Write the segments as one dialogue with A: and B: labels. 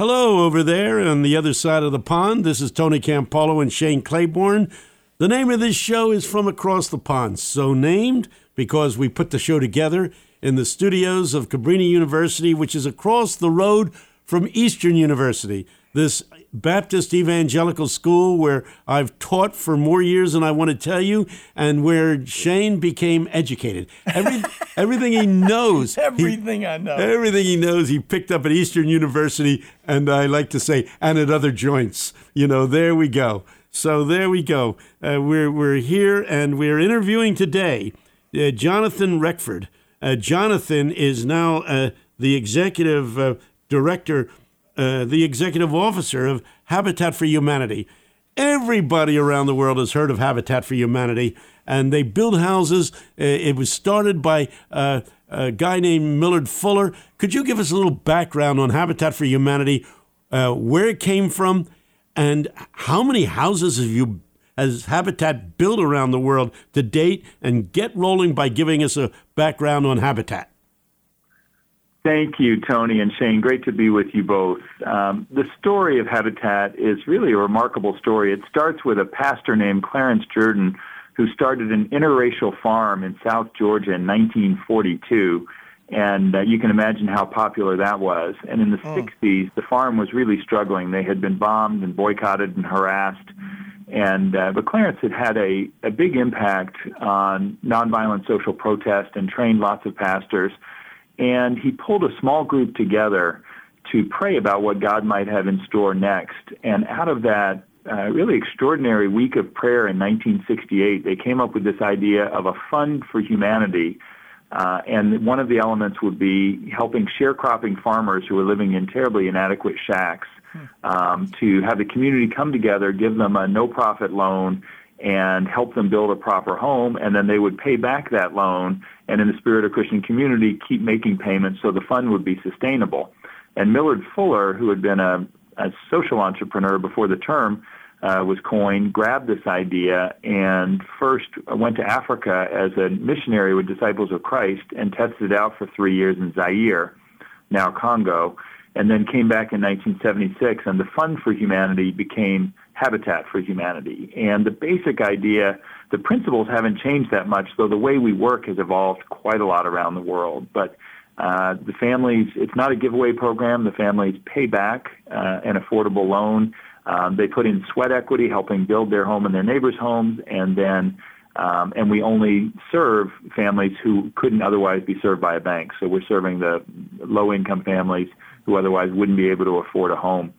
A: Hello, over there on the other side of the pond. This is Tony Campolo and Shane Claiborne. The name of this show is From Across the Pond, so named because we put the show together in the studios of Cabrini University, which is across the road from Eastern University, this Baptist evangelical school where I've taught for more years than I want to tell you, and where Shane became educated. Every, everything he knows,
B: everything
A: he,
B: I know,
A: everything he knows, he picked up at Eastern University, and I like to say, and at other joints. You know, there we go. So there we go. Uh, we're we're here, and we're interviewing today uh, Jonathan Reckford. Uh, Jonathan is now uh, the executive uh, director, uh, the executive officer of Habitat for Humanity. Everybody around the world has heard of Habitat for Humanity, and they build houses. Uh, it was started by uh, a guy named Millard Fuller. Could you give us a little background on Habitat for Humanity, uh, where it came from? And how many houses have you has Habitat built around the world to date? And get rolling by giving us a background on Habitat.
C: Thank you, Tony and Shane. Great to be with you both. Um, the story of Habitat is really a remarkable story. It starts with a pastor named Clarence Jordan who started an interracial farm in South Georgia in 1942 and uh, you can imagine how popular that was. And in the oh. 60s, the farm was really struggling. They had been bombed and boycotted and harassed. And uh, but Clarence had had a, a big impact on nonviolent social protest and trained lots of pastors. And he pulled a small group together to pray about what God might have in store next. And out of that uh, really extraordinary week of prayer in 1968, they came up with this idea of a fund for humanity uh, and one of the elements would be helping sharecropping farmers who were living in terribly inadequate shacks um, to have the community come together, give them a no profit loan, and help them build a proper home. And then they would pay back that loan, and in the spirit of Christian community, keep making payments so the fund would be sustainable. And Millard Fuller, who had been a, a social entrepreneur before the term, uh, was coined, grabbed this idea, and first went to Africa as a missionary with Disciples of Christ and tested it out for three years in Zaire, now Congo, and then came back in 1976, and the Fund for Humanity became Habitat for Humanity. And the basic idea, the principles haven't changed that much, though the way we work has evolved quite a lot around the world. But uh, the families, it's not a giveaway program. The families pay back uh, an affordable loan um, they put in sweat equity, helping build their home and their neighbors' homes, and then um, and we only serve families who couldn't otherwise be served by a bank. So we're serving the low-income families who otherwise wouldn't be able to afford a home.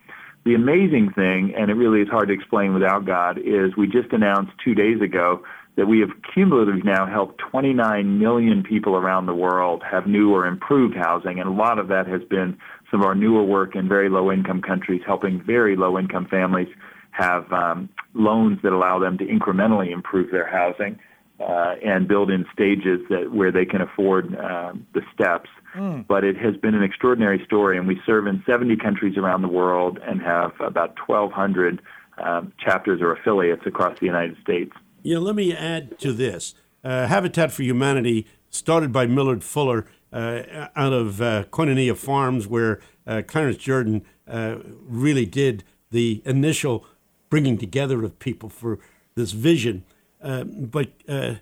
C: The amazing thing, and it really is hard to explain without God, is we just announced two days ago that we have cumulatively now helped 29 million people around the world have new or improved housing, and a lot of that has been some of our newer work in very low income countries, helping very low income families have um, loans that allow them to incrementally improve their housing uh, and build in stages that where they can afford uh, the steps. Mm. But it has been an extraordinary story, and we serve in 70 countries around the world and have about 1,200 um, chapters or affiliates across the United States.
A: Yeah, let me add to this. Uh, Habitat for Humanity, started by Millard Fuller, uh, out of uh, Koinonia Farms, where uh, Clarence Jordan uh, really did the initial bringing together of people for this vision. Uh, but uh,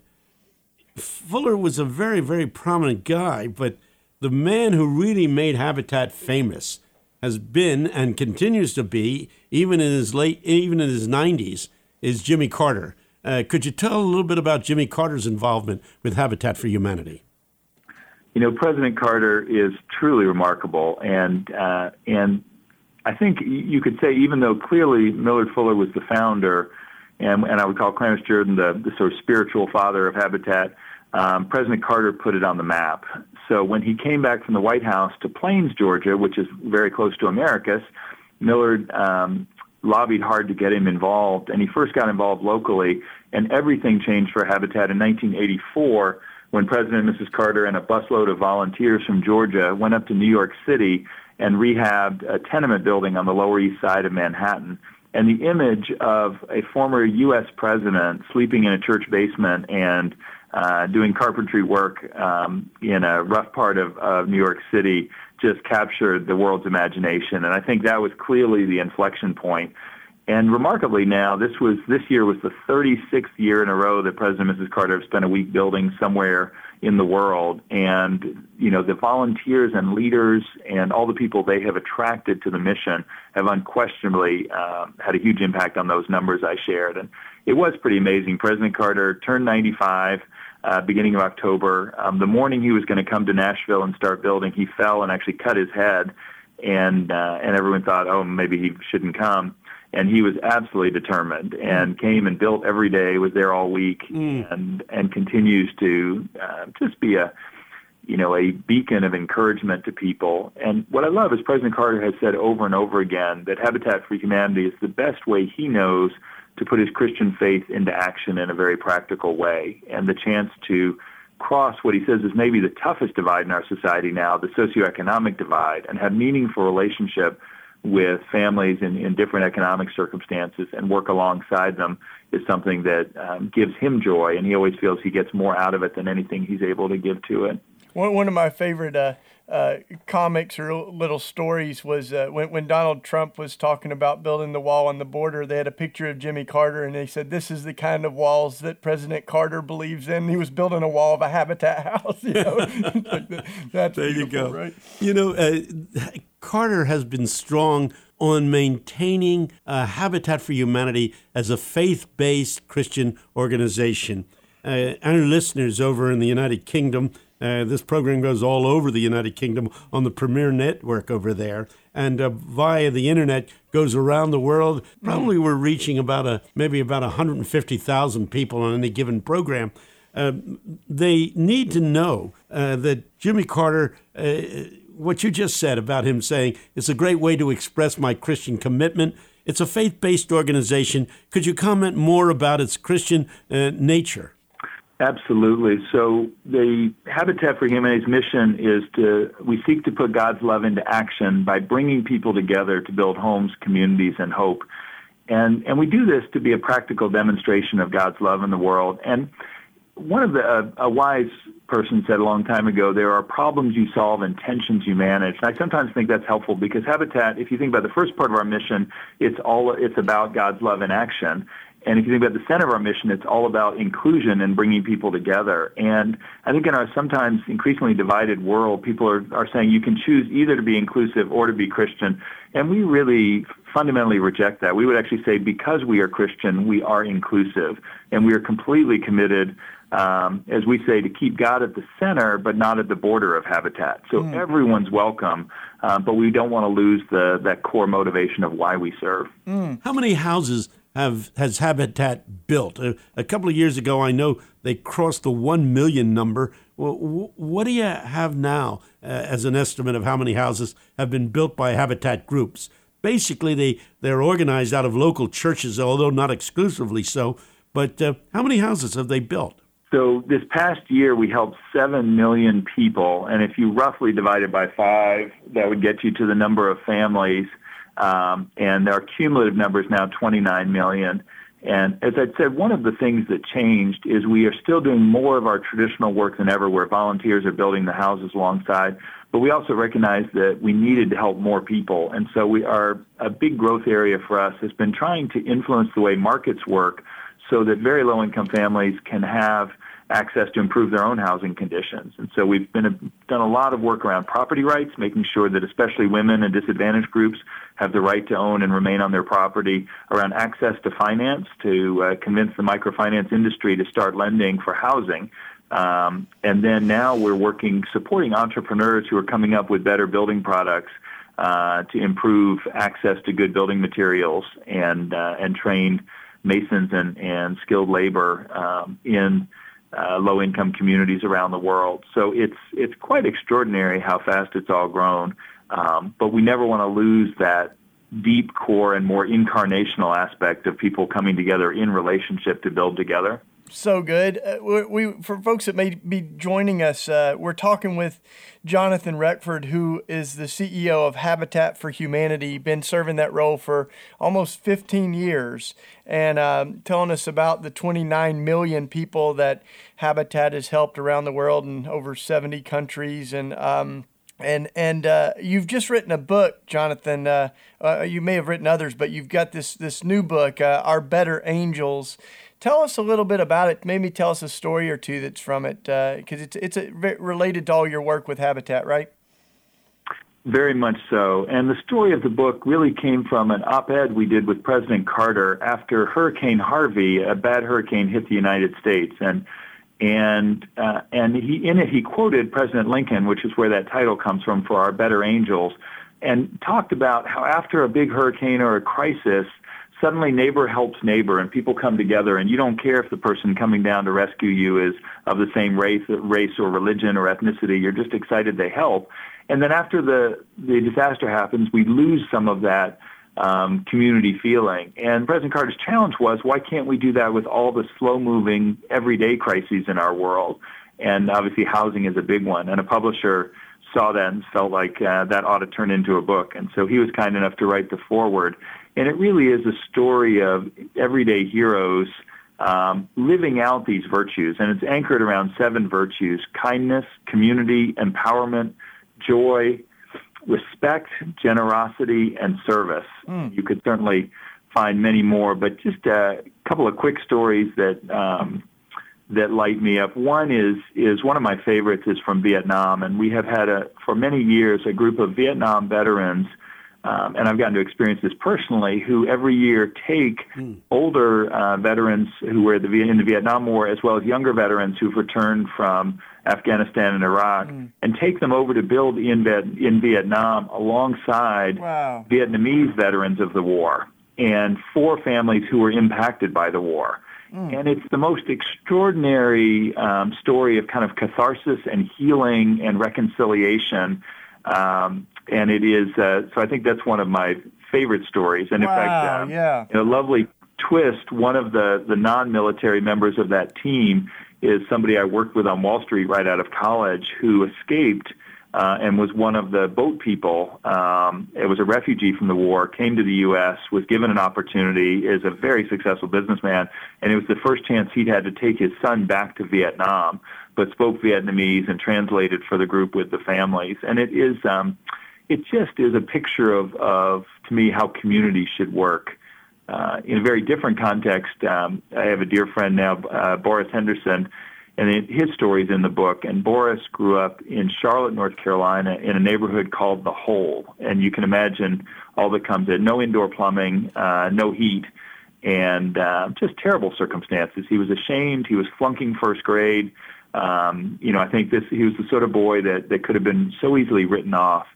A: Fuller was a very, very prominent guy, but the man who really made Habitat famous has been and continues to be, even in his late, even in his 90s, is Jimmy Carter. Uh, could you tell a little bit about Jimmy Carter's involvement with Habitat for Humanity?
C: you know, President Carter is truly remarkable, and uh, and I think you could say even though clearly Millard Fuller was the founder, and and I would call Clarence Jordan the, the sort of spiritual father of Habitat, um, President Carter put it on the map. So when he came back from the White House to Plains, Georgia, which is very close to Americus, Millard um, lobbied hard to get him involved, and he first got involved locally, and everything changed for Habitat in 1984 when President and Mrs. Carter and a busload of volunteers from Georgia went up to New York City and rehabbed a tenement building on the Lower East Side of Manhattan. And the image of a former U.S. president sleeping in a church basement and uh, doing carpentry work um, in a rough part of, of New York City just captured the world's imagination. And I think that was clearly the inflection point. And remarkably now, this was this year was the 36th year in a row that President Mrs. Carter have spent a week building somewhere in the world. And, you know, the volunteers and leaders and all the people they have attracted to the mission have unquestionably uh, had a huge impact on those numbers I shared. And it was pretty amazing. President Carter turned 95 uh, beginning of October. Um, the morning he was going to come to Nashville and start building, he fell and actually cut his head. And, uh, and everyone thought, oh, maybe he shouldn't come and he was absolutely determined and came and built every day was there all week mm. and and continues to uh, just be a you know a beacon of encouragement to people and what i love is president carter has said over and over again that habitat for humanity is the best way he knows to put his christian faith into action in a very practical way and the chance to cross what he says is maybe the toughest divide in our society now the socioeconomic divide and have meaningful relationship with families in, in different economic circumstances and work alongside them is something that um, gives him joy, and he always feels he gets more out of it than anything he's able to give to it.
B: One, one of my favorite uh, uh, comics or little stories was uh, when, when Donald Trump was talking about building the wall on the border, they had a picture of Jimmy Carter and they said, This is the kind of walls that President Carter believes in. He was building a wall of a habitat house. You know?
A: That's there you go. Right? You know, uh, Carter has been strong on maintaining Habitat for Humanity as a faith based Christian organization. Uh, our listeners over in the United Kingdom, uh, this program goes all over the United Kingdom on the Premier Network over there, and uh, via the internet goes around the world. Probably we're reaching about a maybe about 150,000 people on any given program. Uh, they need to know uh, that Jimmy Carter uh, what you just said about him saying it's a great way to express my Christian commitment. It's a faith based organization. Could you comment more about its Christian uh, nature?
C: Absolutely. So the Habitat for Humanity's mission is to we seek to put God's love into action by bringing people together to build homes, communities, and hope. And and we do this to be a practical demonstration of God's love in the world. And one of the a wise person said a long time ago, there are problems you solve and tensions you manage. And I sometimes think that's helpful because Habitat, if you think about the first part of our mission, it's all it's about God's love in action. And if you think about the center of our mission, it's all about inclusion and bringing people together. And I think in our sometimes increasingly divided world, people are, are saying you can choose either to be inclusive or to be Christian. And we really fundamentally reject that. We would actually say because we are Christian, we are inclusive. And we are completely committed um, as we say, to keep God at the center, but not at the border of habitat. So mm. everyone's welcome, uh, but we don't want to lose the that core motivation of why we serve.
A: Mm. How many houses have has Habitat built? A, a, couple of years ago, I know they crossed the one million number. Well, what do you have now uh, as an estimate of how many houses have been built by Habitat groups? Basically, they they're organized out of local churches, although not exclusively so. But uh, how many houses have they built?
C: So this past year, we helped 7 million people. And if you roughly divide it by five, that would get you to the number of families. Um, and our cumulative number is now 29 million. And as I said, one of the things that changed is we are still doing more of our traditional work than ever, where volunteers are building the houses alongside. But we also recognize that we needed to help more people. And so we are a big growth area for us has been trying to influence the way markets work so that very low income families can have access to improve their own housing conditions. And so we've been a, done a lot of work around property rights, making sure that especially women and disadvantaged groups have the right to own and remain on their property, around access to finance to uh, convince the microfinance industry to start lending for housing. Um, and then now we're working supporting entrepreneurs who are coming up with better building products uh, to improve access to good building materials and uh, and train masons and, and skilled labor um, in uh, low income communities around the world. So it's it's quite extraordinary how fast it's all grown. Um, but we never want to lose that deep core and more incarnational aspect of people coming together in relationship to build together
B: so good. Uh, we, we, for folks that may be joining us, uh, we're talking with Jonathan Reckford, who is the CEO of Habitat for Humanity. Been serving that role for almost 15 years, and um, telling us about the 29 million people that Habitat has helped around the world in over 70 countries, and um, and and uh, you've just written a book, Jonathan. Uh, uh, you may have written others, but you've got this this new book, uh, Our Better Angels. Tell us a little bit about it. Maybe tell us a story or two that's from it, because uh, it's it's a, related to all your work with Habitat, right?
C: Very much so. And the story of the book really came from an op-ed we did with President Carter after Hurricane Harvey, a bad hurricane, hit the United States, and and uh, and he in it he quoted President Lincoln, which is where that title comes from for our better angels, and talked about how after a big hurricane or a crisis, suddenly neighbor helps neighbor, and people come together, and you don't care if the person coming down to rescue you is of the same race, race or religion or ethnicity. You're just excited they help, and then after the the disaster happens, we lose some of that um, community feeling. And President Carter's challenge was, why can't we do that with all the slow-moving, everyday crises in our world? And obviously, housing is a big one. And a publisher saw that and felt like uh, that ought to turn into a book. And so he was kind enough to write the foreword. And it really is a story of everyday heroes um, living out these virtues. And it's anchored around seven virtues kindness, community, empowerment, joy, respect, generosity, and service. Mm. You could certainly find many more, but just a couple of quick stories that um, that light me up. One is is one of my favorites is from Vietnam, and we have had a for many years a group of Vietnam veterans. Um, and I've gotten to experience this personally. Who every year take mm. older uh, veterans who were the, in the Vietnam War, as well as younger veterans who've returned from Afghanistan and Iraq, mm. and take them over to build in, in Vietnam alongside
B: wow.
C: Vietnamese veterans of the war and four families who were impacted by the war. Mm. And it's the most extraordinary um, story of kind of catharsis and healing and reconciliation. Um, and it is, uh, so I think that's one of my favorite stories. And
B: wow,
C: in fact,
B: um, yeah.
C: in a lovely twist, one of the, the non-military members of that team is somebody I worked with on Wall Street right out of college who escaped uh, and was one of the boat people. Um, it was a refugee from the war, came to the U.S., was given an opportunity, is a very successful businessman, and it was the first chance he'd had to take his son back to Vietnam, but spoke Vietnamese and translated for the group with the families. And it is, um, it just is a picture of, of to me, how community should work uh, in a very different context, um, I have a dear friend now, uh, Boris Henderson, and it, his story is in the book. And Boris grew up in Charlotte, North Carolina, in a neighborhood called The Hole. And you can imagine all that comes in no indoor plumbing, uh, no heat, and uh, just terrible circumstances. He was ashamed. He was flunking first grade. Um, you know, I think this he was the sort of boy that, that could have been so easily written off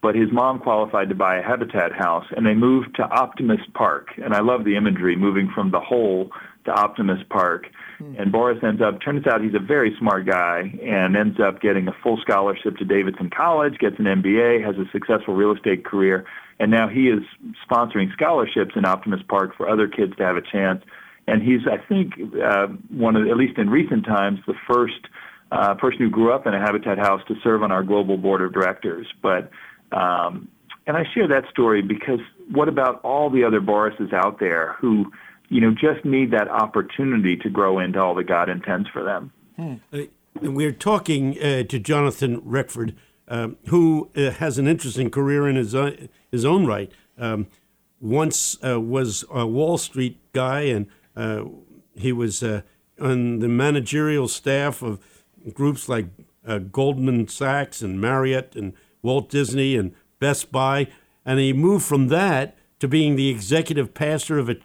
C: but his mom qualified to buy a habitat house and they moved to Optimist Park. And I love the imagery moving from the hole to Optimist Park. Mm. And Boris ends up, turns out he's a very smart guy and ends up getting a full scholarship to Davidson College, gets an MBA, has a successful real estate career. And now he is sponsoring scholarships in Optimist Park for other kids to have a chance. And he's, I think, uh, one of, at least in recent times, the first uh, person who grew up in a habitat house to serve on our global board of directors. But um, and I share that story because what about all the other Borises out there who, you know, just need that opportunity to grow into all that God intends for them?
A: Hmm. Uh, we're talking uh, to Jonathan Reckford, um, who uh, has an interesting career in his own, his own right. Um, once uh, was a Wall Street guy, and uh, he was uh, on the managerial staff of groups like Goldman Sachs and Marriott and Walt Disney and Best Buy, and he moved from that to being the executive pastor of a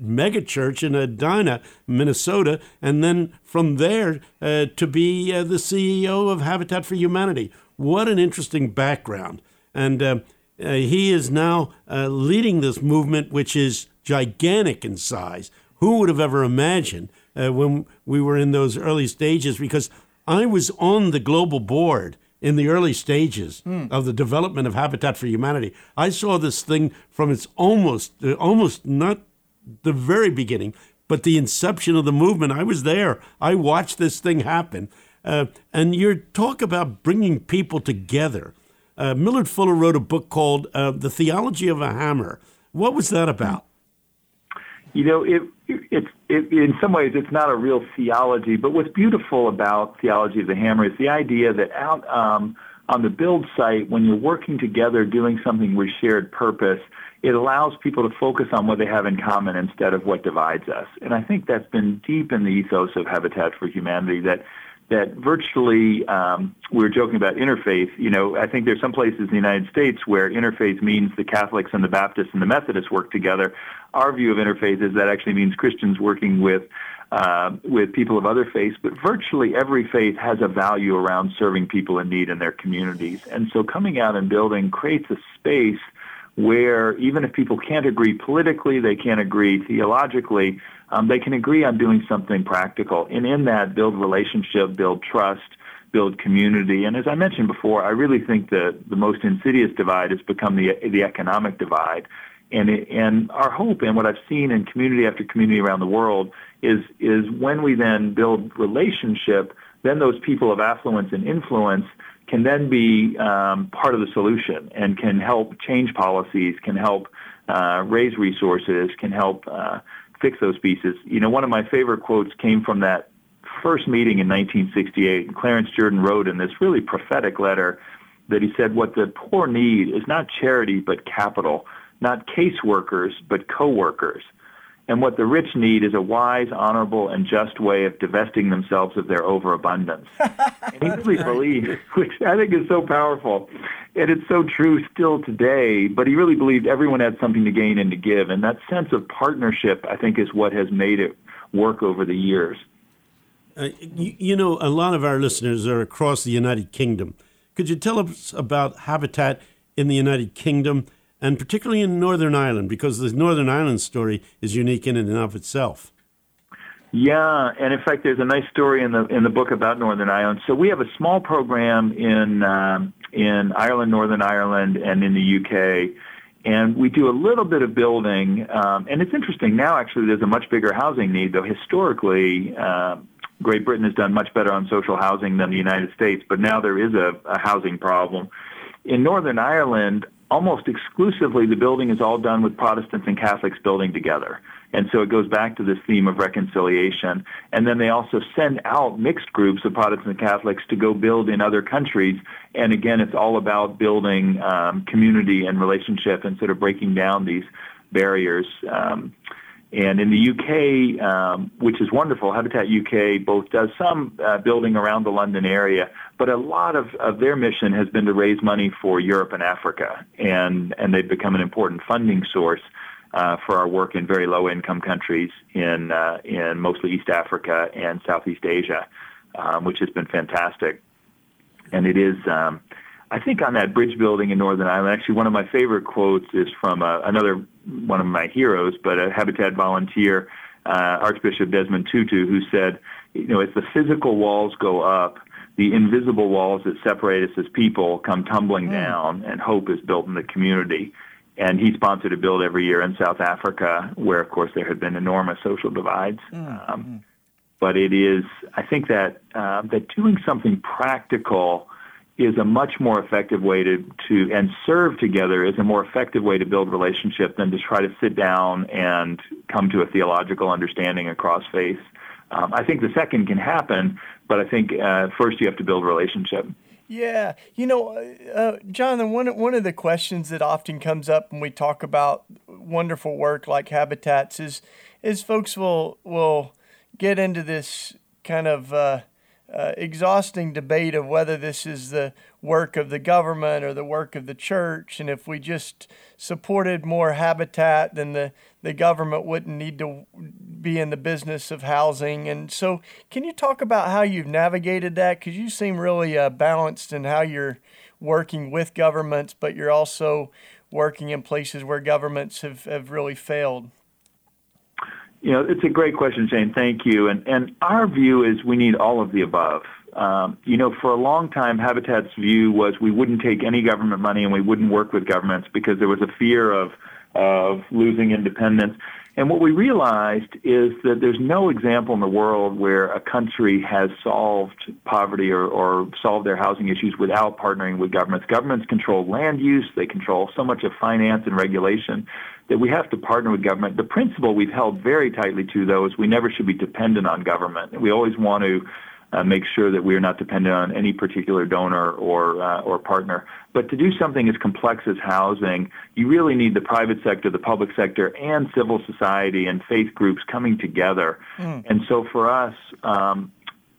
A: megachurch in Edina, Minnesota, and then from there uh, to be uh, the CEO of Habitat for Humanity. What an interesting background. And uh, uh he is now uh, leading this movement, which is gigantic in size. Who would have ever imagined uh, when we were in those early stages? Because I was on the global board in the early stages mm. of the development of Habitat for Humanity. I saw this thing from its almost, uh, almost not the very beginning, but the inception of the movement. I was there. I watched this thing happen. Uh, and you talk about bringing people together. Uh, Millard Fuller wrote a book called uh, The Theology of a Hammer. What was that about?
C: You know, it, it's it, in some ways it's not a real theology, but what's beautiful about theology of the hammer is the idea that out um, on the build site, when you're working together doing something with shared purpose, it allows people to focus on what they have in common instead of what divides us. And I think that's been deep in the ethos of Habitat for Humanity that that virtually um, we were joking about interfaith. You know, I think there's some places in the United States where interfaith means the Catholics and the Baptists and the Methodists work together. Our view of interfaith is that actually means Christians working with uh, with people of other faiths, but virtually every faith has a value around serving people in need in their communities. And so coming out and building creates a space where even if people can't agree politically, they can't agree theologically, um, they can agree on doing something practical. And in that, build relationship, build trust, build community. And as I mentioned before, I really think that the most insidious divide has become the, the economic divide. And, it, and our hope and what I've seen in community after community around the world is, is when we then build relationship, then those people of affluence and influence can then be um, part of the solution and can help change policies, can help uh, raise resources, can help uh, fix those pieces. You know, one of my favorite quotes came from that first meeting in 1968. Clarence Jordan wrote in this really prophetic letter that he said, What the poor need is not charity, but capital, not caseworkers, but co workers. And what the rich need is a wise, honorable, and just way of divesting themselves of their overabundance. and he really believed, which I think is so powerful. And it's so true still today, but he really believed everyone had something to gain and to give. And that sense of partnership, I think, is what has made it work over the years.
A: Uh, you, you know, a lot of our listeners are across the United Kingdom. Could you tell us about Habitat in the United Kingdom? And particularly in Northern Ireland, because the Northern Ireland story is unique in and of itself.
C: Yeah, and in fact, there's a nice story in the in the book about Northern Ireland. So we have a small program in um, in Ireland, Northern Ireland, and in the UK, and we do a little bit of building. Um, and it's interesting now. Actually, there's a much bigger housing need, though historically. Uh, Great Britain has done much better on social housing than the United States, but now there is a, a housing problem. In Northern Ireland, almost exclusively the building is all done with Protestants and Catholics building together. And so it goes back to this theme of reconciliation. And then they also send out mixed groups of Protestants and Catholics to go build in other countries. And again, it's all about building um, community and relationship and sort of breaking down these barriers. Um, and in the UK, um, which is wonderful, Habitat UK both does some uh, building around the London area, but a lot of, of their mission has been to raise money for Europe and Africa, and, and they've become an important funding source uh, for our work in very low income countries in, uh, in mostly East Africa and Southeast Asia, um, which has been fantastic. And it is, um, I think, on that bridge building in Northern Ireland, actually, one of my favorite quotes is from uh, another one of my heroes, but a Habitat volunteer, uh, Archbishop Desmond Tutu, who said, you know, as the physical walls go up, the invisible walls that separate us as people come tumbling mm. down, and hope is built in the community. And he sponsored a build every year in South Africa, where, of course, there had been enormous social divides. Mm. Um, mm. but it is, I think that uh, that doing something practical is a much more effective way to, to and serve together is a more effective way to build relationship than to try to sit down and come to a theological understanding across faith. Um, I think the second can happen, but I think uh, first you have to build relationship.
B: Yeah, you know, uh, uh, Jonathan, one one of the questions that often comes up when we talk about wonderful work like habitats is is folks will will get into this kind of uh, uh, exhausting debate of whether this is the work of the government or the work of the church. And if we just supported more habitat, then the, the government wouldn't need to be in the business of housing. And so, can you talk about how you've navigated that? Because you seem really uh, balanced in how you're working with governments, but you're also working in places where governments have, have really failed.
C: You know, it's a great question, Shane. Thank you. And and our view is we need all of the above. Um, you know, for a long time, Habitat's view was we wouldn't take any government money and we wouldn't work with governments because there was a fear of of losing independence. And what we realized is that there's no example in the world where a country has solved poverty or, or solved their housing issues without partnering with governments. Governments control land use, they control so much of finance and regulation that we have to partner with government. The principle we've held very tightly to, though, is we never should be dependent on government. We always want to uh, make sure that we are not dependent on any particular donor or uh, or partner. But to do something as complex as housing, you really need the private sector, the public sector, and civil society and faith groups coming together. Mm. And so for us, um,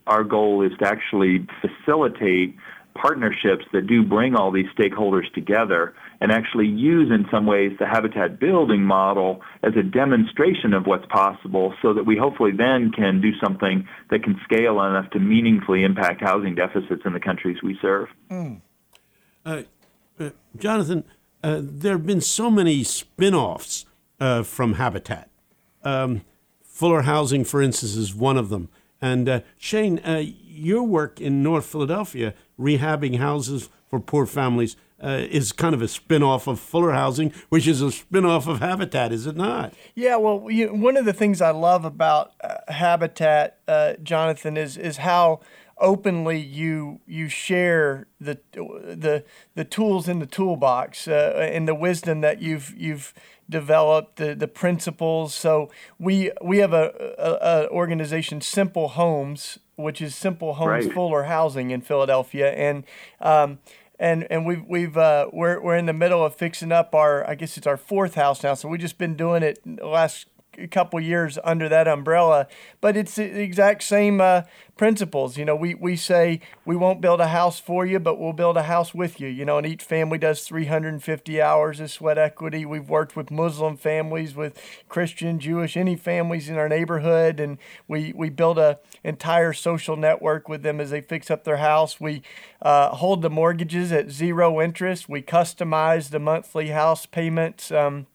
C: our goal is to actually facilitate partnerships that do bring all these stakeholders together and actually use in some ways the habitat building model as a demonstration of what's possible so that we hopefully then can do something that can scale enough to meaningfully impact housing deficits in the countries we serve. Mm.
A: Uh, uh, Jonathan, uh, there have been so many spin offs uh, from Habitat. Um, Fuller Housing, for instance, is one of them. And uh, Shane, uh, your work in North Philadelphia, rehabbing houses for poor families, uh, is kind of a spin-off of Fuller Housing, which is a spin-off of Habitat, is it not?
B: Yeah, well, you know, one of the things I love about uh, Habitat, uh, Jonathan, is is how openly you you share the the the tools in the toolbox uh, and the wisdom that you've you've developed the the principles so we we have a, a, a organization simple homes which is simple homes right. fuller housing in philadelphia and um, and and we've we've uh, we're we're in the middle of fixing up our I guess it's our fourth house now. So we've just been doing it the last couple years under that umbrella, but it's the exact same uh, principles. You know, we, we say we won't build a house for you, but we'll build a house with you. You know, and each family does 350 hours of sweat equity. We've worked with Muslim families, with Christian, Jewish, any families in our neighborhood, and we, we build a entire social network with them as they fix up their house. We uh, hold the mortgages at zero interest. We customize the monthly house payments. Um,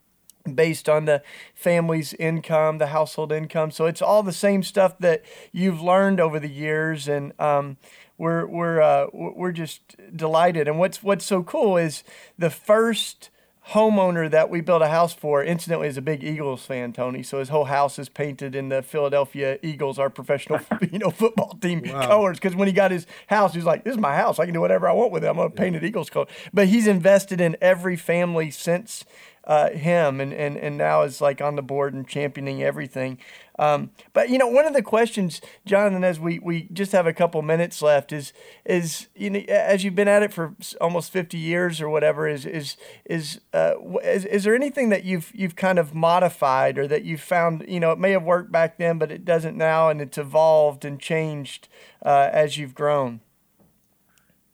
B: based on the family's income, the household income. So it's all the same stuff that you've learned over the years, and um, we're we're uh, we're just delighted. And what's what's so cool is the first homeowner that we built a house for, incidentally, is a big Eagles fan, Tony. So his whole house is painted in the Philadelphia Eagles, our professional you know football team wow. colors. Because when he got his house, he's like, "This is my house. I can do whatever I want with it. I'm gonna paint it Eagles color." But he's invested in every family since uh, him and, and, and now is like on the board and championing everything. Um, but you know, one of the questions, Jonathan, as we, we just have a couple minutes left, is is you know, as you've been at it for almost fifty years or whatever, is is is uh, is, is there anything that you've you've kind of modified or that you've found you know it may have worked back then, but it doesn't now, and it's evolved and changed uh, as you've grown?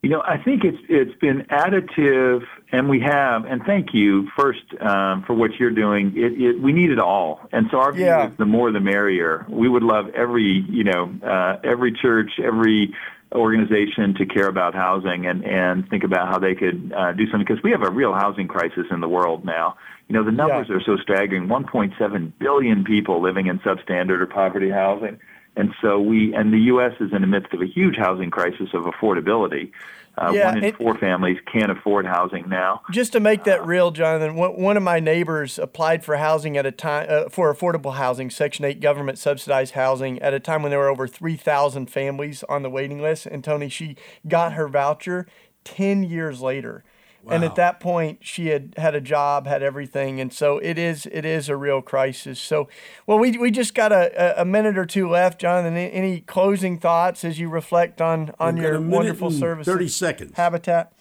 C: You know, I think it's it's been additive, and we have. And thank you first um, for what you're doing. It, it, we need it all, and so our view yeah. is the more the merrier. We would love every you know uh, every church, every organization to care about housing and and think about how they could uh, do something because we have a real housing crisis in the world now. You know, the numbers yeah. are so staggering. 1.7 billion people living in substandard or poverty housing. And so we, and the U.S. is in the midst of a huge housing crisis of affordability. Uh, yeah, one in it, four families can't afford housing now.
B: Just to make that real, Jonathan, one of my neighbors applied for housing at a time uh, for affordable housing, Section Eight government subsidized housing, at a time when there were over three thousand families on the waiting list. And Tony, she got her voucher ten years later. And at that point, she had had a job, had everything, and so it is it is a real crisis. So, well, we, we just got a, a minute or two left, Jonathan. Any closing thoughts as you reflect on on your wonderful service?
A: Thirty seconds.
B: Habitat.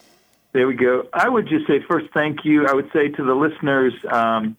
C: There we go. I would just say first, thank you. I would say to the listeners. Um,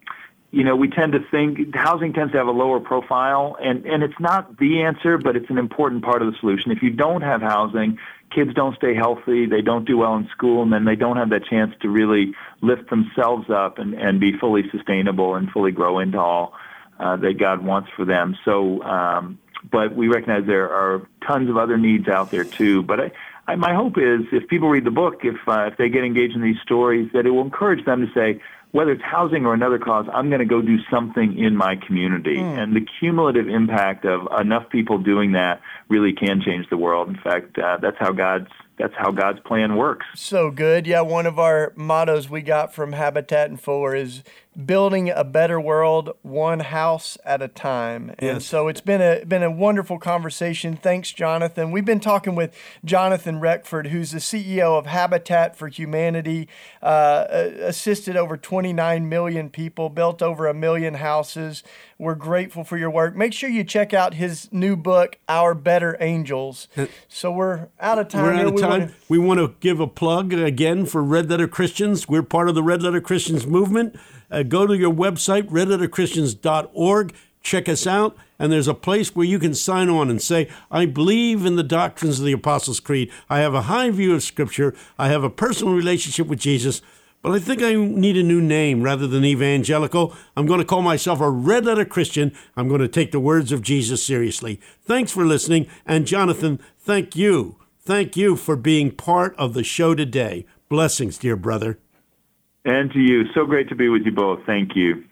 C: you know, we tend to think housing tends to have a lower profile, and, and it's not the answer, but it's an important part of the solution. If you don't have housing, kids don't stay healthy, they don't do well in school, and then they don't have that chance to really lift themselves up and, and be fully sustainable and fully grow into all uh, that God wants for them. So, um, but we recognize there are tons of other needs out there too. But I, I, my hope is if people read the book, if uh, if they get engaged in these stories, that it will encourage them to say, whether it's housing or another cause, I'm going to go do something in my community. Mm. And the cumulative impact of enough people doing that really can change the world. In fact, uh, that's how God's that's how God's plan works.
B: So good. Yeah, one of our mottos we got from Habitat and Fuller is building a better world one house at a time. And so it's been a been a wonderful conversation. Thanks, Jonathan. We've been talking with Jonathan Reckford, who's the CEO of Habitat for Humanity, uh, assisted over 29 million people, built over a million houses. We're grateful for your work. Make sure you check out his new book, Our Better Angels. So we're out of time.
A: We're out of
B: We
A: time.
B: wanna-
A: We want to give a plug again for Red Letter Christians. We're part of the Red Letter Christians movement. Uh, go to your website, redletterchristians.org. Check us out. And there's a place where you can sign on and say, I believe in the doctrines of the Apostles' Creed. I have a high view of Scripture. I have a personal relationship with Jesus. But I think I need a new name rather than evangelical. I'm going to call myself a red letter Christian. I'm going to take the words of Jesus seriously. Thanks for listening. And Jonathan, thank you. Thank you for being part of the show today. Blessings, dear brother.
C: And to you, so great to be with you both. Thank you.